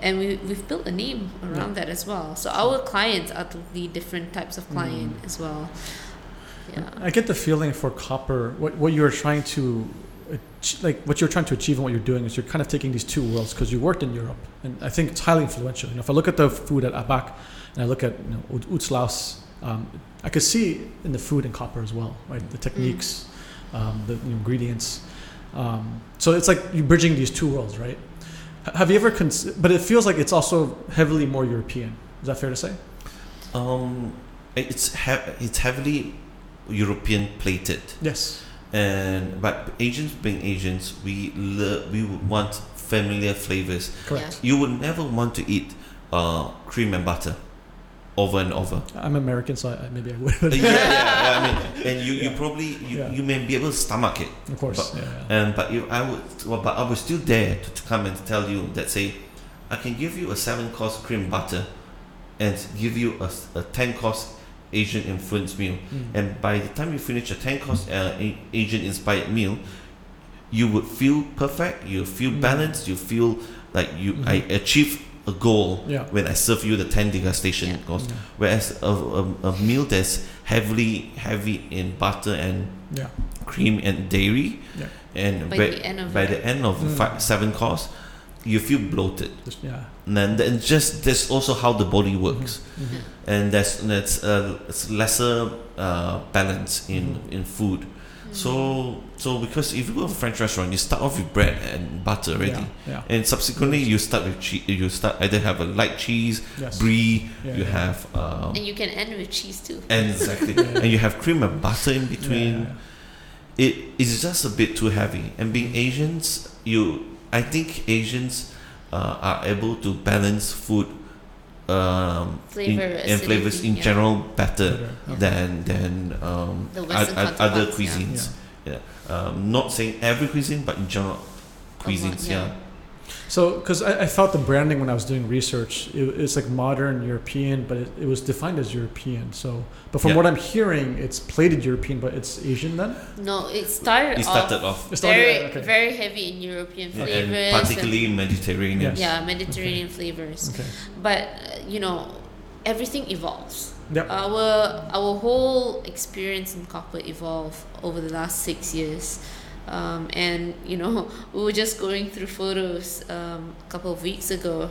and we, we've built a name around that as well so our clients are totally different types of client Mm. as well yeah I get the feeling for copper, what, what you're trying to, ach- like what you're trying to achieve and what you're doing is you're kind of taking these two worlds because you worked in Europe and I think it's highly influential. You know, if I look at the food at ABaC and I look at you know, Ut- Oud Sluis, um, I could see in the food and copper as well, right? The techniques, um, the ingredients. Um, so it's like you're bridging these two worlds, right? H- Have you ever, cons- but it feels like it's also heavily more European. Is that fair to say? Um, it's he- it's heavily European plated, Yes. And but Asians being Asians, we le- we want familiar flavors. Correct. You would never want to eat uh, cream and butter. over and over. I'm American, so I, maybe I would. Yeah, yeah, yeah, I mean, and you, you probably you, Yeah. you may be able to stomach it. of course. But- yeah, yeah. And but if I would, well, but I was still there to, to come and tell you that say, I can give you a seven course cream butter, and give you a, a ten course Asian influenced meal. Mm. And by the time you finish a ten course uh, A- Asian inspired meal, you would feel perfect. You feel Mm. balanced. You feel like you Mhm. I achieved a goal Yeah. when I serve you the ten degustation Yeah. course. Mm. Whereas a, a, a meal that's heavily heavy in butter and Yeah. cream and dairy, Yeah. and By by, the end of by the end of Mm. five, seven course, you feel bloated. Just, yeah. And then then just that's also how the body works, Mhm. And that's that's uh, it's lesser uh, balance in Mhm. in food. Mm. So so because if you go to a French restaurant, you start off with bread and butter already, Yeah. and subsequently you start with cheese. You start either have a light cheese. Yes. brie. Yeah, you yeah. have um, And you can end with cheese too. exactly, Yeah. and you have cream and butter in Yeah, between. yeah, it is just a bit too heavy. And being Asians, you I think Asians uh, are able to balance food um, in, Flavor, and flavors in yeah. general better Better. Okay. than than um, The oth- Western oth- other counterparts, yeah. cuisines. Yeah. Um, not saying every cuisine, but in general cuisines. yeah. yeah. So, because I, I thought the branding when I was doing research, it, it's like modern European, but it, it was defined as European. So, but from Yeah. what I'm hearing, it's plated European, but it's Asian then. No, it started, It started off off started- very, okay. very heavy in European yeah, flavors. and particularly Mediterranean. Yes. yeah, Mediterranean flavors. Okay. But uh, you know, everything evolves. Yep. Our our whole experience in copper evolved over the last six years. Um, and you know, we were just going through photos um, a couple of weeks ago,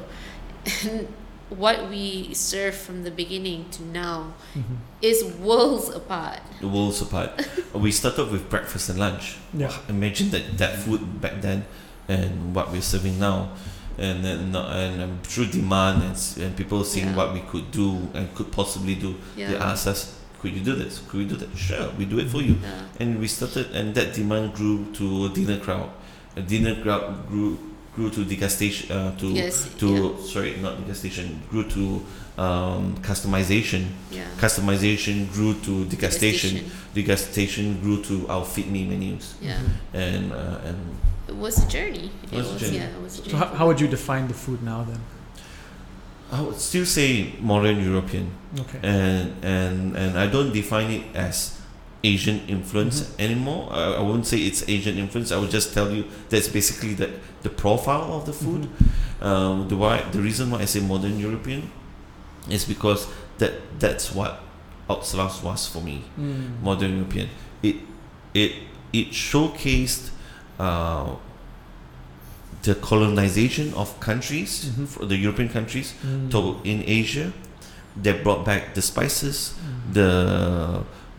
and what we serve from the beginning to now Mhm. is worlds apart. The worlds apart. we started with breakfast and lunch. Yeah. Imagine that that food back then and what we're serving now, and then uh, and um, through demand and, and people seeing Yeah. what we could do and could possibly do, they Yeah. asked us, "Could you do this? Could we do that? Sure, we do it for you." yeah. And we started, and that demand grew to a dinner crowd. A dinner crowd grew grew to degustation uh, to Yes. to sorry not degustation grew to um, customization. yeah. Customization grew to degustation. Degustation. Degustation grew to our feed me menus Yeah. and uh, and It was a journey. It, It was a journey. yeah, it was a journey. So, how, how would you define the food now then? I would still say modern European Okay. and and and I don't define it as Asian influence Mhm. anymore. I, I won't say it's Asian influence. I would just tell you that's basically the the profile of the food. Mhm. Um, the why the reason why I say modern European is because that that's what Oud Sluis was for me. Mm. Modern European. It it it showcased uh, the colonization of countries, Mhm. for the European countries, Mm. to in Asia. They brought back the spices, Mm. the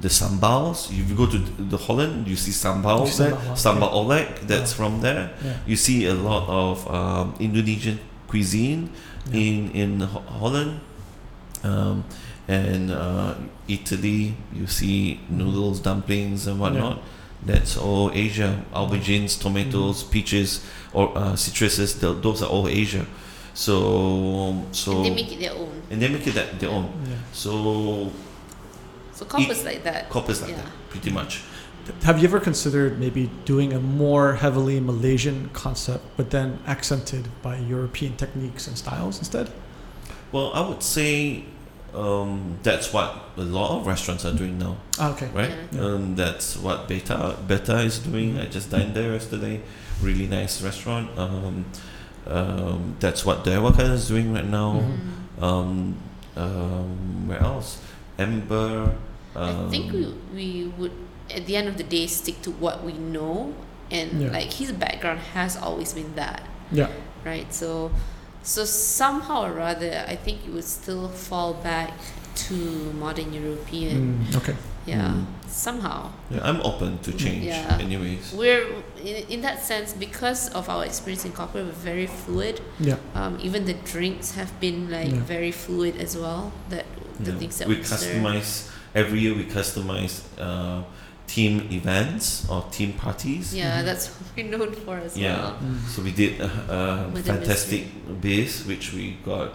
the sambals. If you go to the Holland, you see sambal there, sambal, oelek. That's Yeah. from there. Yeah. You see a lot of um, Indonesian cuisine Yeah. in in Holland, um, and uh, Italy. You see noodles, dumplings, and whatnot. That's all Asia. Aubergines, tomatoes, Mm-hmm. peaches, or uh, citruses. th- Those are all Asia. So so and they make it their own. and they make it that their own. Yeah. So So copper's like that. coppers like Yeah. that, pretty much. Have you ever considered maybe doing a more heavily Malaysian concept, but then accented by European techniques and styles instead? Well, I would say um, that's what a lot of restaurants are doing now, Ah, okay. right? Yeah. Um, that's what Beta Beta is doing. I just dined there yesterday. Really nice restaurant. Um, um, that's what Dewakan is doing right now. Mhm. Mm. Um, um, where else? Ember. Um, I think we, we would, at the end of the day, stick to what we know. And Yeah. like his background has always been that, Yeah. right? So, so somehow or rather, I think it would still fall back to modern European. Mm, okay. Yeah, Mm. somehow. Yeah, I'm open to change. Yeah. Anyways. We're in, in that sense because of our experience in corporate, we're very fluid. Yeah. Um, even the drinks have been like Yeah. very fluid as well. That the Yeah. things that we we, serve. customize every year. We customize uh, team events or team parties. Yeah, Mhm. that's what we're known for as Yeah. well. Mm. So we did a, a fantastic base, which we got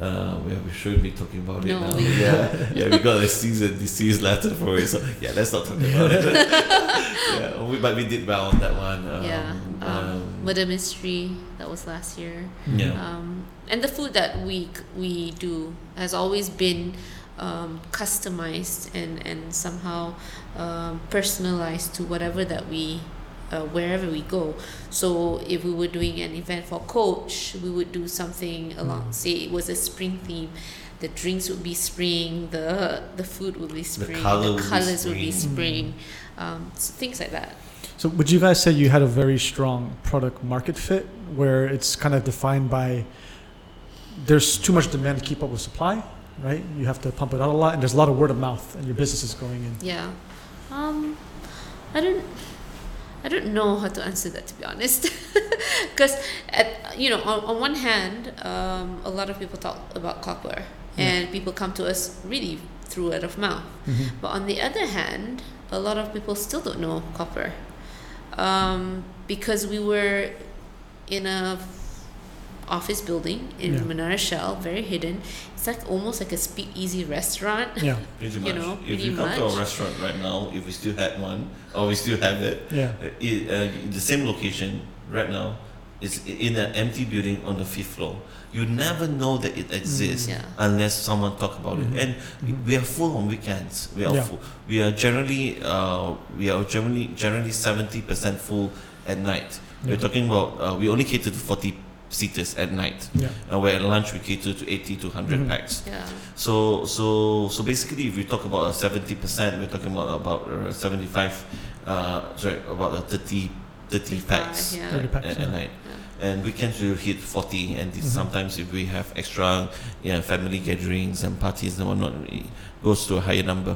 Uh, we, we shouldn't be talking about No, it now. yeah, yeah, we got a and desist letter for it. So yeah, let's not talk about it. yeah, we, but we did well on that one. Um, yeah. Um, um, Murder Mystery, that was last year. yeah. Um, and the food that we we do has always been um, customized and, and somehow um, personalized to whatever that we uh, wherever we go. So if we were doing an event for coach, we would do something along Mm. say it was a spring theme. The drinks would be spring, the the food would be spring, colour would be colors would be spring. spring, um, so things like that. So would you guys say you had a very strong product market fit where it's kind of defined by there's too much demand to keep up with supply, right? You have to pump it out a lot and there's a lot of word of mouth and your business is going in. Yeah. Um, I don't. I don't know how to answer that to be honest, because at you know on, on one hand, um, a lot of people talk about copper, Yeah. and people come to us really through word of mouth. Mhm. But on the other hand, a lot of people still don't know copper, um, because we were in a office building in Yeah. Menara Shell, very hidden. It's like almost like a speakeasy restaurant. Yeah, Pretty you much. know, if pretty you come to much. a restaurant right now, if we still had one, or we still have it, yeah. uh, it, uh, the same location right now is in an empty building on the fifth floor. You never know that it exists Yeah. unless someone talk about Mhm. it. And Mhm. we are full on weekends. We are Yeah. full. We are generally uh, we are generally generally seventy percent full at night. Yeah. We're talking about uh, we only cater to forty seaters at night. Yeah. Uh, where at lunch we cater to eighty to 100 Mhm. packs. Yeah. So so so basically, if we talk about a seventy percent, we're talking about about uh, seventy five. Uh, sorry, about a 30, 30 packs Yeah. 30 packs, at, yeah. at night. Yeah. And weekends we'll hit forty. And this Mhm. sometimes if we have extra, yeah, family gatherings and parties and whatnot, it goes to a higher number.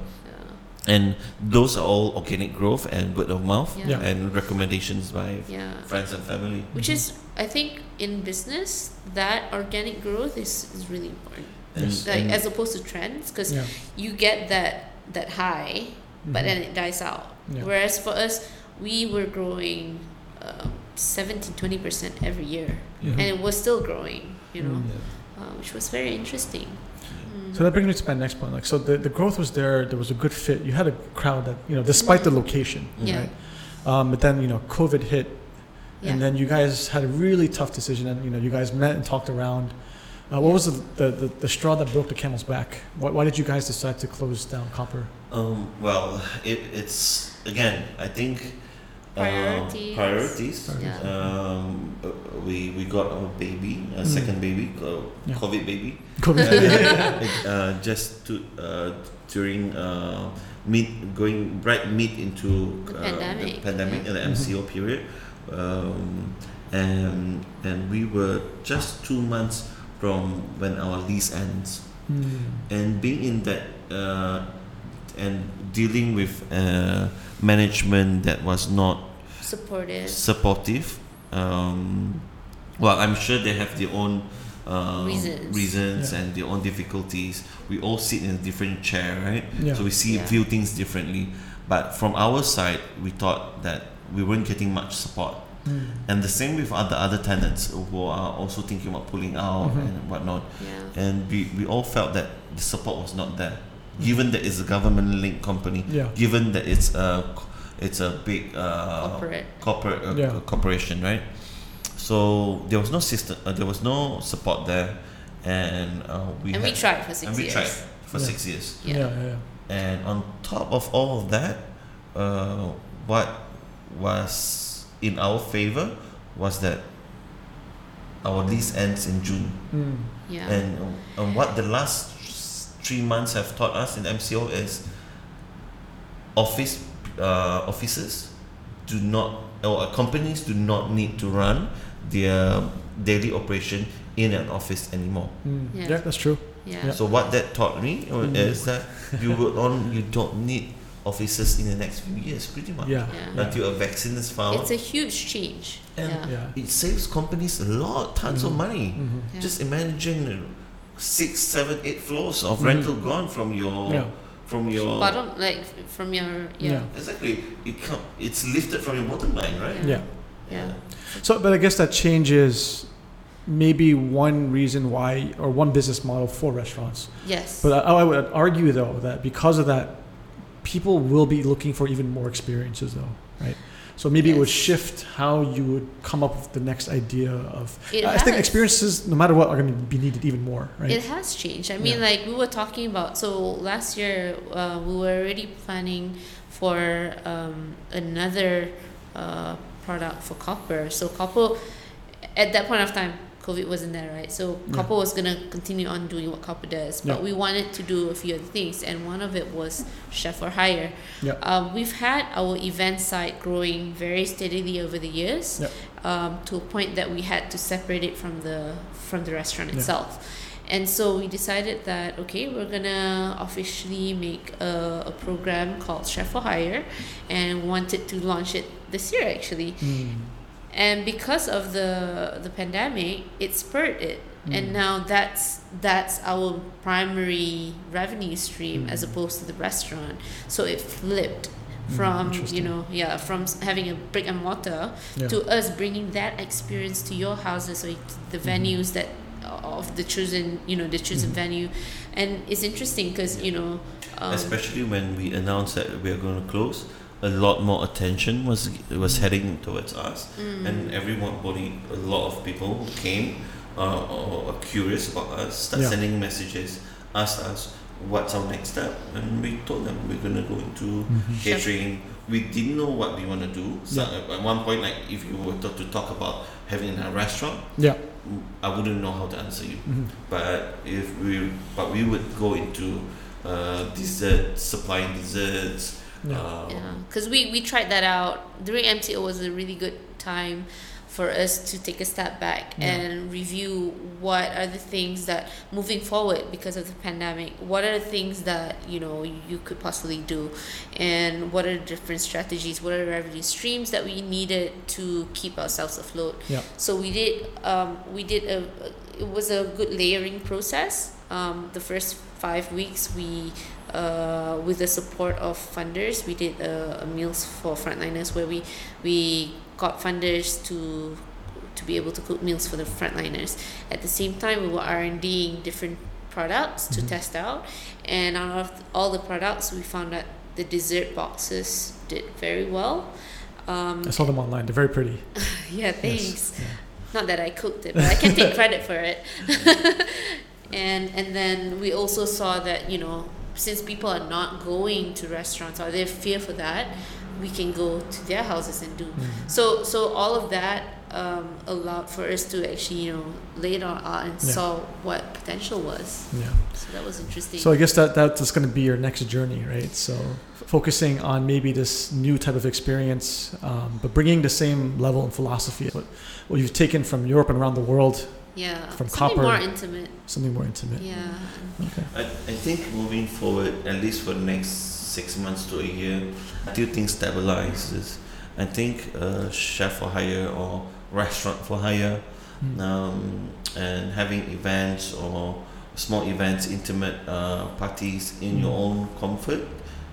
Yeah. And those are all organic growth and word of mouth Yeah. Yeah. and recommendations by Yeah. friends and family. Which is, I think, in business, that organic growth is, is really important. And, Like and as opposed to trends, because Yeah. you get that that high, but Mhm. then it dies out. Yeah. Whereas for us, we were growing um, 17, 20 percent every year, Mhm. and it was still growing. You know, Mm. yeah. uh, which was very interesting. So that brings me to my next point. Like, so the, the growth was there. There was a good fit. You had a crowd that you know, despite the location, Yeah. right? Um, but then you know, COVID hit, yeah. and then you guys had a really tough decision. And you know, you guys met and talked around. Uh, what was the, the, the, the straw that broke the camel's back? Why, why did you guys decide to close down Copper? Um, well, it, it's again. I think uh, Priorities. priorities. Yeah. Um, uh, we we got our baby, a Mm. second baby, uh, Yeah. COVID baby, COVID. uh, just to uh, during uh, mid going right mid into The uh, pandemic, the pandemic yeah. and the. MCO period, um, and and we were just two months from when our lease ends Hmm. and being in that uh, and dealing with uh, management that was not supportive. supportive. Um, well, I'm sure they have their own uh, Reasons. reasons Yeah. and their own difficulties. We all sit in a different chair, right? Yeah. So we see Yeah. view things differently. But from our side, we thought that we weren't getting much support. Hmm. And the same with other other tenants who are also thinking about pulling out Mhm. and whatnot Yeah. and we, we all felt that the support was not there given that it's a government linked company Yeah. given that it's a it's a big uh, Corporate. corporate uh, Yeah. corporation right so there was no system uh, there was no support there and uh, we and we tried for six and we years. tried for Yeah. six years Yeah. Yeah. Yeah. yeah. and on top of all of that uh, what was in our favor was that our lease ends in June Hmm. Yeah. and, and what the last three months have taught us in MCO is office uh, offices do not or companies do not need to run their daily operation in an office anymore. Hmm. Yeah. yeah, that's true. yeah. So what that taught me Mm. is that you will on you don't need offices in the next few years, pretty much. Yeah. Yeah. Until a vaccine is found, It's a huge change. And- yeah. Yeah. it saves companies a lot, tons of Mhm. money. Mhm. Yeah. Just imagine six, seven, eight floors of Mhm. rental gone from your Yeah. from your bottom like from your yeah. Yeah. exactly. It come, it's lifted from your bottom line, right? Yeah. Yeah. So, but I guess that changes maybe one reason why or one business model for restaurants. Yes. But I, I would argue though that because of that, people will be looking for even more experiences though, right? So maybe it would shift how you would come up with the next idea of. It I think experiences, no matter what, are going to be needed even more, right? It has changed. I mean, Yeah. like we were talking about. So last year, uh, we were already planning for um, another uh, product for copper. So copper, at that point of time, COVID wasn't there, right? So Yeah. copper was gonna continue on doing what copper does, but Yeah. we wanted to do a few other things, and one of it was chef for hire. Yeah. Um, we've had our event site growing very steadily over the years, Yeah. um, to a point that we had to separate it from the from the restaurant itself. And so we decided that okay, we're gonna officially make a, a program called Chef for Hire, and wanted to launch it this year actually. Mm. And because of the the pandemic, it spurred it, and Mm. now that's that's our primary revenue stream as Mm. opposed to the restaurant. So it flipped Mm, from you know yeah from having a brick and mortar Yeah. to us bringing that experience to your houses or to the Mhm. venues that of the chosen you know the chosen Mhm. venue and it's interesting because you know um, Especially when we announced that we are going to close, a lot more attention was was heading towards us, mm, and everybody, a lot of people who came uh, or are curious about us, start Yeah. sending messages, asked us what's our next step, and we told them we're going to go into Mhm. catering. We didn't know what we want to do. So Yeah. at one point, like if you were to, to talk about having a restaurant, Yeah. I wouldn't know how to answer you. Mhm. But if we, but we would go into uh, desserts, supplying desserts. Yeah. Yeah because we we tried that out during MCO was a really good time for us to take a step back Yeah. and review what are the things that moving forward because of the pandemic what are the things that you know you could possibly do and what are the different strategies what are the revenue streams that we needed to keep ourselves afloat Yeah. so we did um, we did a it was a good layering process um, the first five weeks we uh, with the support of funders we did a, a meals for frontliners where we we got funders to to be able to cook meals for the frontliners at the same time we were R&Ding different products to Mhm. test out and out of all the products we found that the dessert boxes did very well um, I saw them online. They're very pretty. yeah Yes. thanks Yeah. not that I cooked it, but I can take credit for it. and and then we also saw that you know since people are not going to restaurants or they fear for that, we can go to their houses and do. Mhm. So so all of that um, allowed for us to actually you know lay it on and Yeah. saw what potential was. Yeah. So that was interesting. So I guess that that's going to be your next journey, right? So f- focusing on maybe this new type of experience, um, but bringing the same level and philosophy, what, what you've taken from Europe and around the world, yeah, from something copper- more intimate. something more intimate. Yeah. Okay. I, I think moving forward, at least for the next six months to a year, until things stabilizes, I think uh, chef for hire or restaurant for hire, Mm. um, and having events or small events, intimate uh, parties in your Mm. own comfort,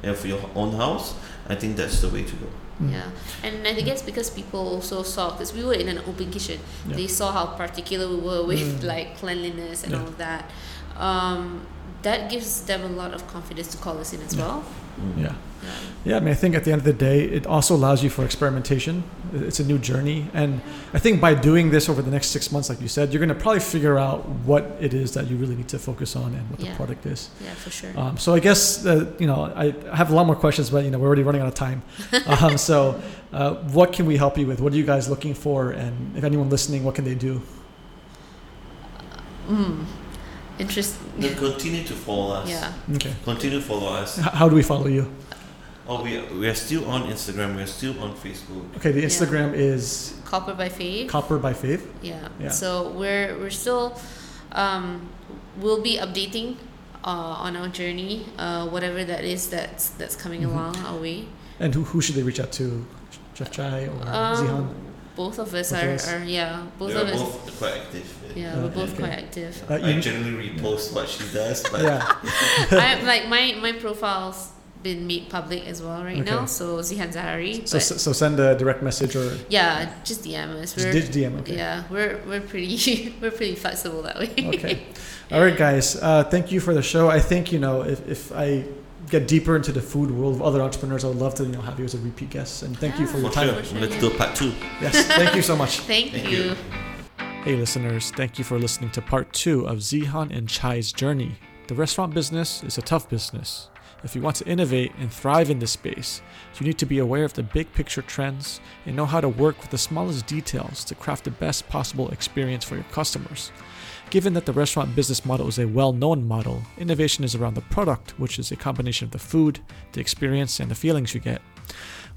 and for your own house, I think that's the way to go. Mm. Yeah, and I guess because people also saw, because we were in an open kitchen, Yeah. they saw how particular we were with Mm. like cleanliness and Yeah. all of that. Um, that gives them a lot of confidence to call us in as Yeah. well. Mm. Yeah. Yeah. Yeah, I mean, I think at the end of the day, it also allows you for experimentation. It's a new journey. And I think by doing this over the next six months, like you said, you're going to probably figure out what it is that you really need to focus on and what the product is. Yeah, for sure. Um, so I guess, uh, you know, I I have a lot more questions, but, you know, we're already running out of time. um, so uh, what can we help you with? What are you guys looking for? And if anyone listening, what can they do? mm. Interesting. Then continue to follow us. Yeah. Okay. Continue to follow us. How do we follow you? Oh, we are, we are still on Instagram. We are still on Facebook. Okay, the Yeah. Instagram is Copper by Faith. Copper by Faith. Yeah. Yeah. So we're we're still um, we'll be updating uh, on our journey, uh, whatever that is that's that's coming Mhm. along our way. And who, who should they reach out to? Chef Chai or Um, Zihan? Both of us are yeah. Both of are, us? are yeah, both we of are us. both quite active. Yeah, Uh, we're both okay. quite active. Uh, I generally repost what she does, but yeah. I like my my profiles been made public as well right Okay. now. So Zihan Zahari. So, so, so send a direct message or yeah, just DM us. just We're, dig- DM. Okay. Yeah, we're we're pretty we're pretty flexible that way. Okay. All right, guys. Uh, thank you for the show. I think you know if, if I get deeper into the food world of other entrepreneurs, I would love to you know have you as a repeat guest. And thank you for Yeah. your time. sure. Sure, Let's yeah. do part two. Yes. Thank you so much. Thank, Thank you. you. Hey, listeners, thank you for listening to part two of Zihan and Chai's journey. The restaurant business is a tough business. If you want to innovate and thrive in this space, you need to be aware of the big picture trends and know how to work with the smallest details to craft the best possible experience for your customers. Given that the restaurant business model is a well known model, innovation is around the product, which is a combination of the food, the experience, and the feelings you get.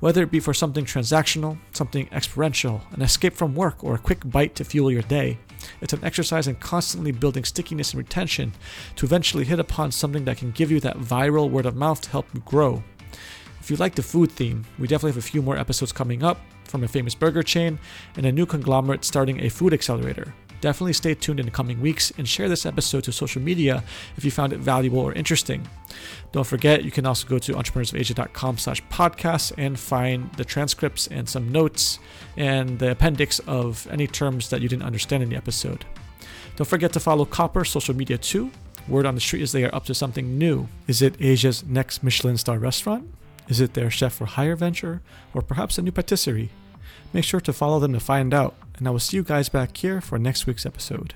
Whether it be for something transactional, something experiential, an escape from work, or a quick bite to fuel your day, it's an exercise in constantly building stickiness and retention to eventually hit upon something that can give you that viral word of mouth to help you grow. If you like the food theme, we definitely have a few more episodes coming up from a famous burger chain and a new conglomerate starting a food accelerator. Definitely stay tuned in the coming weeks and share this episode to social media if you found it valuable or interesting. Don't forget, you can also go to entrepreneursofasia.com slash podcasts and find the transcripts and some notes and the appendix of any terms that you didn't understand in the episode. Don't forget to follow Copper social media too. Word on the street is they are up to something new. Is it Asia's next Michelin star restaurant? Is it their chef for hire venture? Or perhaps a new patisserie? Make sure to follow them to find out, and I will see you guys back here for next week's episode.